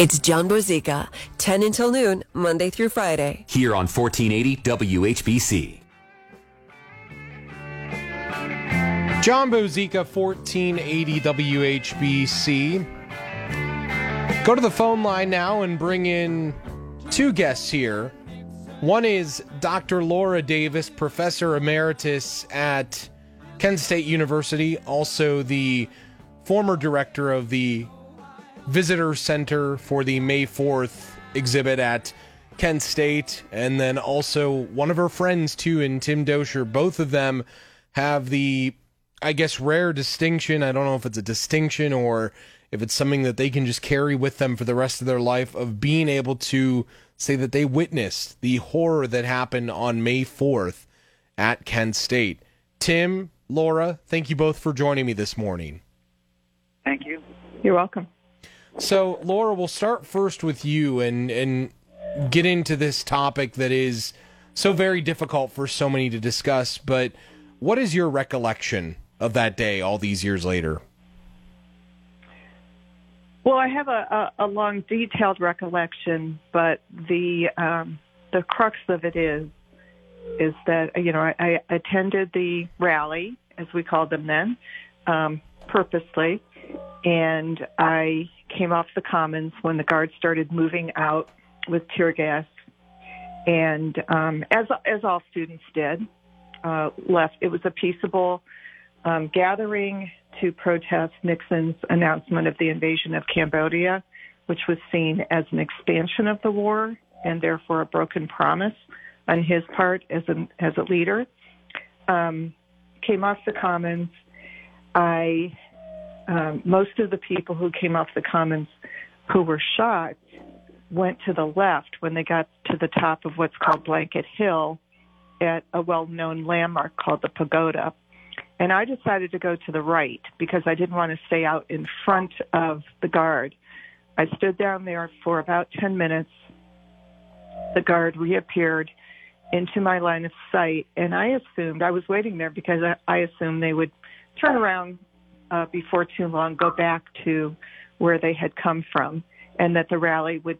It's John Bozica, 10 until noon, Monday through Friday. Here on 1480 WHBC. John Bozica, 1480 WHBC. Go to the phone line now and bring in two guests here. One is Dr. Laura Davis, Professor Emeritus at Kent State University, also the former director of the Visitor Center for the May 4th exhibit at Kent State, and then also one of her friends, too, in Tim Doescher. Both of them have the, I guess, rare distinction. I don't know if it's a distinction or if it's something that they can just carry with them for the rest of their life of being able to say that they witnessed the horror that happened on May 4th at Kent State. Tim, Laura, thank you both for joining me this morning. Thank you. You're welcome. So, Laura, we'll start first with you and and get into this topic that is so very difficult for so many to discuss. But what is your recollection of that day all these years later? Well, I have a, a, a long, detailed recollection, but the um, the crux of it is is that you know I, I attended the rally, as we called them then, um, purposely, and I came off the commons when the guards started moving out with tear gas, and um, as as all students did, uh, left. It was a peaceable um, gathering to protest Nixon's announcement of the invasion of Cambodia, which was seen as an expansion of the war and therefore a broken promise on his part as a as a leader. Um, came off the commons. I um, most of the people who came off the commons who were shot went to the left when they got to the top of what's called Blanket Hill at a well-known landmark called the Pagoda. And I decided to go to the right because I didn't want to stay out in front of the guard. I stood down there for about 10 minutes. The guard reappeared into my line of sight, and I assumed, I was waiting there because I, I assumed they would turn around uh, before too long go back to where they had come from, and that the rally would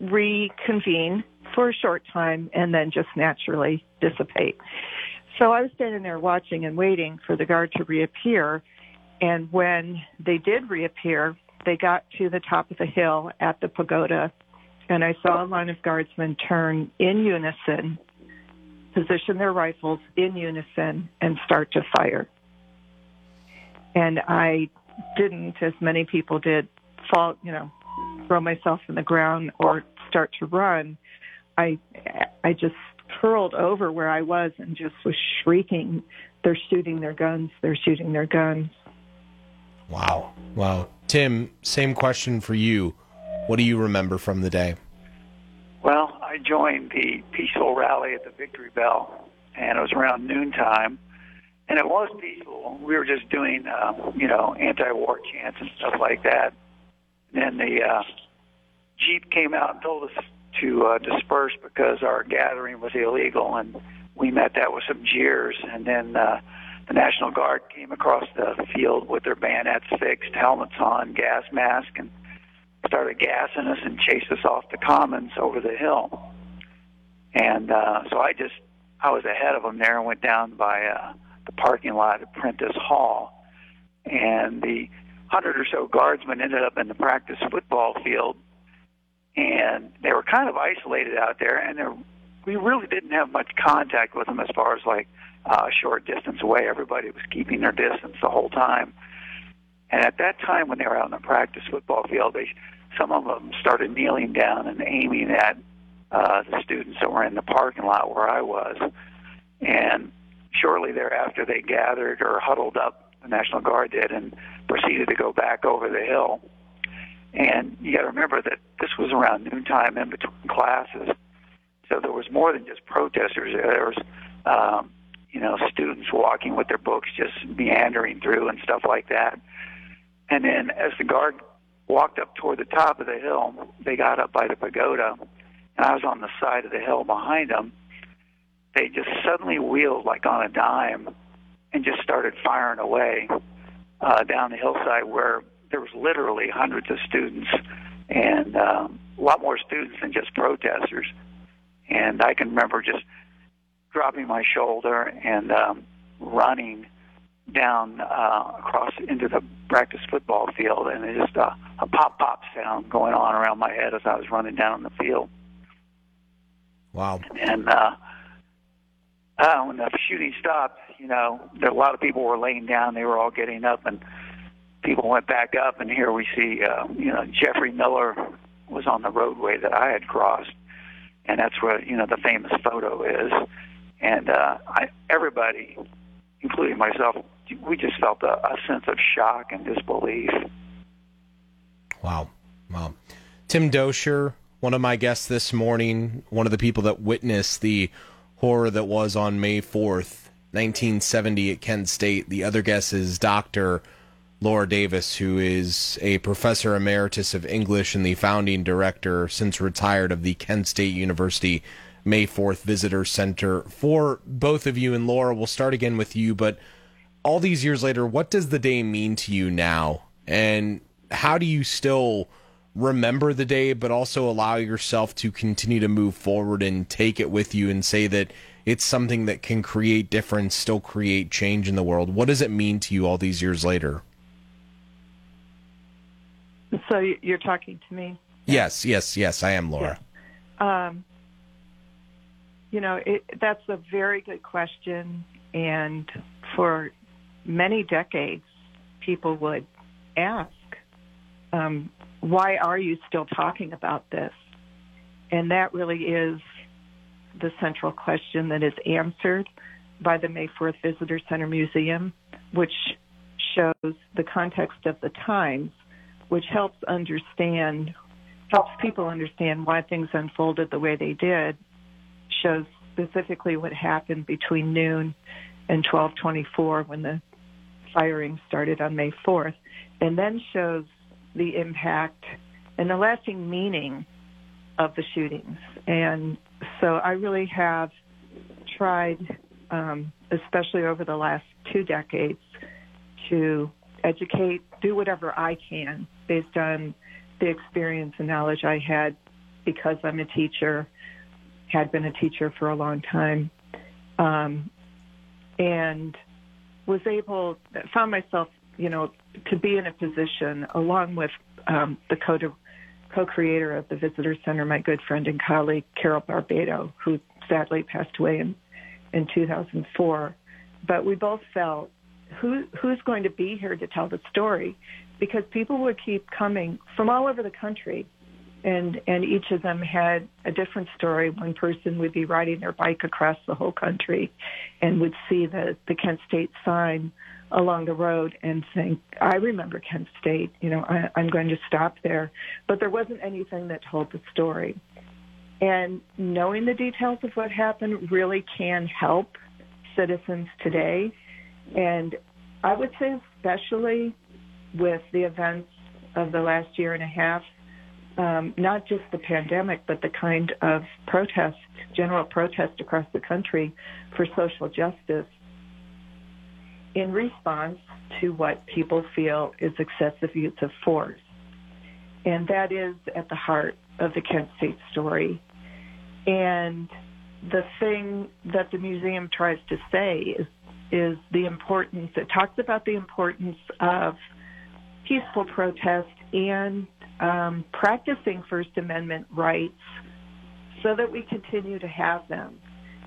reconvene for a short time and then just naturally dissipate. So I was standing there watching and waiting for the guard to reappear. And when they did reappear, they got to the top of the hill at the pagoda, and I saw a line of guardsmen turn in unison, position their rifles in unison, and start to fire and I didn't, as many people did, fall, you know, throw myself in the ground or start to run. I, I just curled over where I was and just was shrieking, "They're shooting their guns! They're shooting their guns!" Wow, wow. Tim, same question for you. What do you remember from the day? Well, I joined the peaceful rally at the Victory Bell, and it was around noontime and it was peaceful. We were just doing, uh, you know, anti-war chants and stuff like that. And then the uh, jeep came out and told us to uh, disperse because our gathering was illegal, and we met that with some jeers. And then uh, the National Guard came across the field with their bayonets fixed, helmets on, gas mask, and started gassing us and chased us off the commons over the hill. And uh, so I just I was ahead of them there and went down by. Uh, the parking lot at Prentice Hall, and the hundred or so guardsmen ended up in the practice football field, and they were kind of isolated out there, and there, we really didn't have much contact with them as far as like uh, short distance away. Everybody was keeping their distance the whole time. And at that time, when they were out in the practice football field, they some of them started kneeling down and aiming at uh, the students that were in the parking lot where I was. And shortly thereafter, they gathered or huddled up, the National Guard did, and proceeded to go back over the hill. And you got to remember that this was around noontime in between classes. So there was more than just protesters. There was, um, you know, students walking with their books, just meandering through and stuff like that. And then as the guard walked up toward the top of the hill, they got up by the pagoda, and I was on the side of the hill behind them. They just suddenly wheeled like on a dime and just started firing away uh, down the hillside where there was literally hundreds of students and um, a lot more students than just protesters. And I can remember just dropping my shoulder and um, running down uh, across into the practice football field, and it just a, a pop pop sound going on around my head as I was running down the field. Wow! And uh, uh, when the shooting stopped, you know, a lot of people were laying down; they were all getting up, and people went back up. And here we see, uh, you know, Jeffrey Miller was on the roadway that I had crossed, and that's where you know the famous photo is. And uh, I, everybody, including myself, we just felt a, a sense of shock and disbelief. Wow. Wow. Tim Doescher, one of my guests this morning, one of the people that witnessed the horror that was on May 4th, 1970 at Kent State. The other guest is Dr. Laura Davis, who is a professor emeritus of English and the founding director, since retired, of the Kent State University May 4th Visitor Center. For both of you, and Laura, we'll start again with you, but all these years later, what does the day mean to you now? And how do you still remember the day, but also allow yourself to continue to move forward and take it with you and say that it's something that can create difference, still create change in the world? What does it mean to you all these years later? So you're talking to me? Yes, yes, yes, I am, Laura. Um, you know, it, that's a very good question. And for many decades, people would ask, um, why are you still talking about this? And that really is the central question that is answered by the May 4th Visitor Center Museum, which shows the context of the times, which helps understand, helps people understand why things unfolded the way they did, shows specifically what happened between noon and 1224 when the firing started on May 4th, and then shows the impact and the lasting meaning of the shootings. And so I really have tried, um, especially over the last two decades, to educate, do whatever I can based on the experience and knowledge I had because I'm a teacher, had been a teacher for a long time, um, and was able, found myself, you know, to be in a position along with um, the co co-creator of the visitor center, my good friend and colleague Carol Barbato, who sadly passed away in in 2004. But we both felt who who's going to be here to tell the story, because people would keep coming from all over the country and and each of them had a different story. One person would be riding their bike across the whole country, and would see the the Kent State sign along the road and think, "I remember Kent State. You know, I, I'm going to stop there." But there wasn't anything that told the story. And knowing the details of what happened really can help citizens today. And I would say, especially with the events of the last year and a half, um, not just the pandemic, but the kind of protest, general protest across the country for social justice in response to what people feel is excessive use of force. And that is at the heart of the Kent State story. And the thing that the museum tries to say is, is the importance, it talks about the importance of peaceful protest and um, practicing First Amendment rights so that we continue to have them.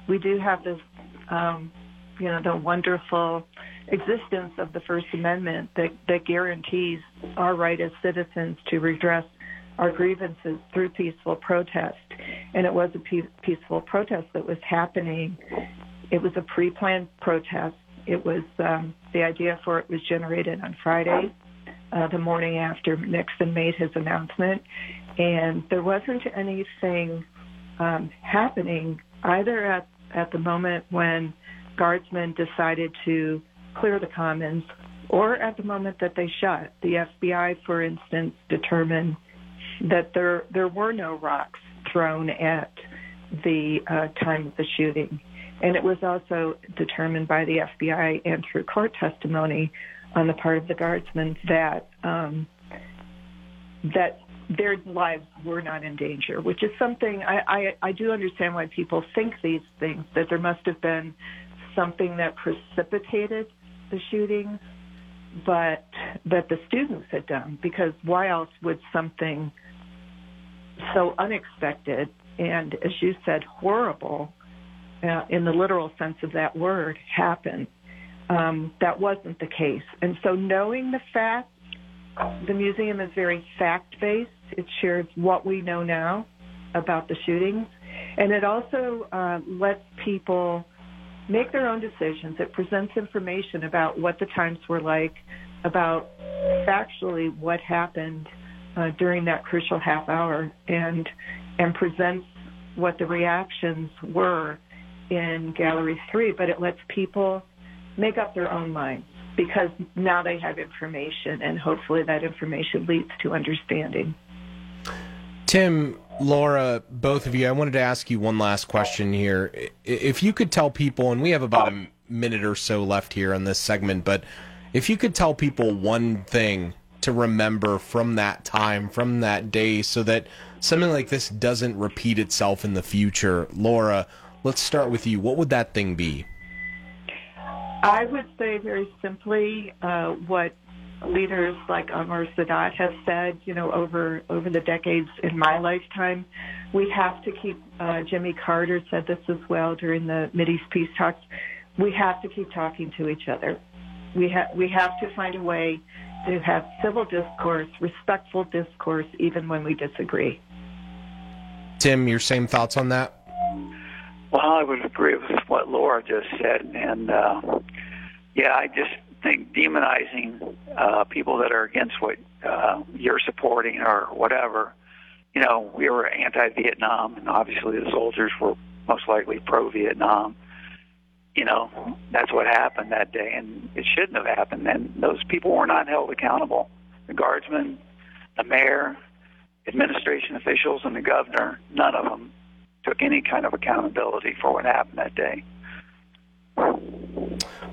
We do have this, um, you know, the wonderful existence of the First Amendment that, that guarantees our right as citizens to redress our grievances through peaceful protest. And it was a pe- peaceful protest that was happening It was a pre-planned protest. It was um, the idea for it was generated on Friday, uh, the morning after Nixon made his announcement, and there wasn't anything um, happening either at at the moment when guardsmen decided to clear the commons or at the moment that they shot. The FBI, for instance, determined that there there were no rocks thrown at the uh, time of the shooting. And it was also determined by the FBI and through court testimony on the part of the guardsmen that um, that their lives were not in danger, which is something I, I, I do understand why people think these things, that there must have been something that precipitated the shootings, but that the students had done, because why else would something so unexpected and, as you said, horrible uh, in the literal sense of that word happen? Um, that wasn't the case. And so knowing the facts, the museum is very fact based. It shares what we know now about the shootings. And it also uh, lets people make their own decisions. It presents information about what the times were like, about factually what happened uh, during that crucial half hour, and and presents what the reactions were in Gallery 3. But it lets people make up their own minds because now they have information, and hopefully that information leads to understanding. Tim, Laura, both of you, I wanted to ask you one last question here. If you could tell people, and we have about a minute or so left here on this segment, but if you could tell people one thing to remember from that time, from that day, so that something like this doesn't repeat itself in the future, Laura, let's start with you. What would that thing be? I would say very simply uh, what leaders like Anwar Sadat have said, you know, over over the decades in my lifetime. We have to keep. Uh, Jimmy Carter said this as well during the Mideast peace talks. We have to keep talking to each other. We have we have to find a way to have civil discourse, respectful discourse, even when we disagree. Tim, your same thoughts on that? Well, I would agree with what Laura just said, and uh, yeah, I just think demonizing uh, people that are against what uh, you're supporting or whatever. You know, we were anti-Vietnam, and obviously the soldiers were most likely pro-Vietnam. You know, that's what happened that day, and it shouldn't have happened. And those people were not held accountable. The guardsmen, the mayor, administration officials, and the governor, none of them took any kind of accountability for what happened that day.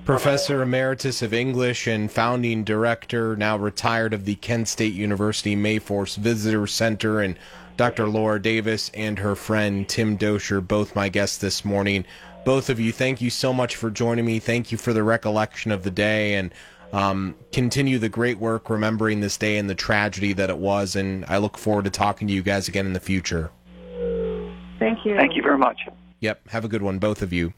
Professor Emeritus of English and founding director, now retired of the Kent State University May 4th Visitor Center, and Dr. Laura Davis and her friend Tim Doescher, both my guests this morning. Both of you, thank you so much for joining me. Thank you for the recollection of the day and um, continue the great work remembering this day and the tragedy that it was. And I look forward to talking to you guys again in the future. Thank you. Thank you very much. Yep. Have a good one, both of you.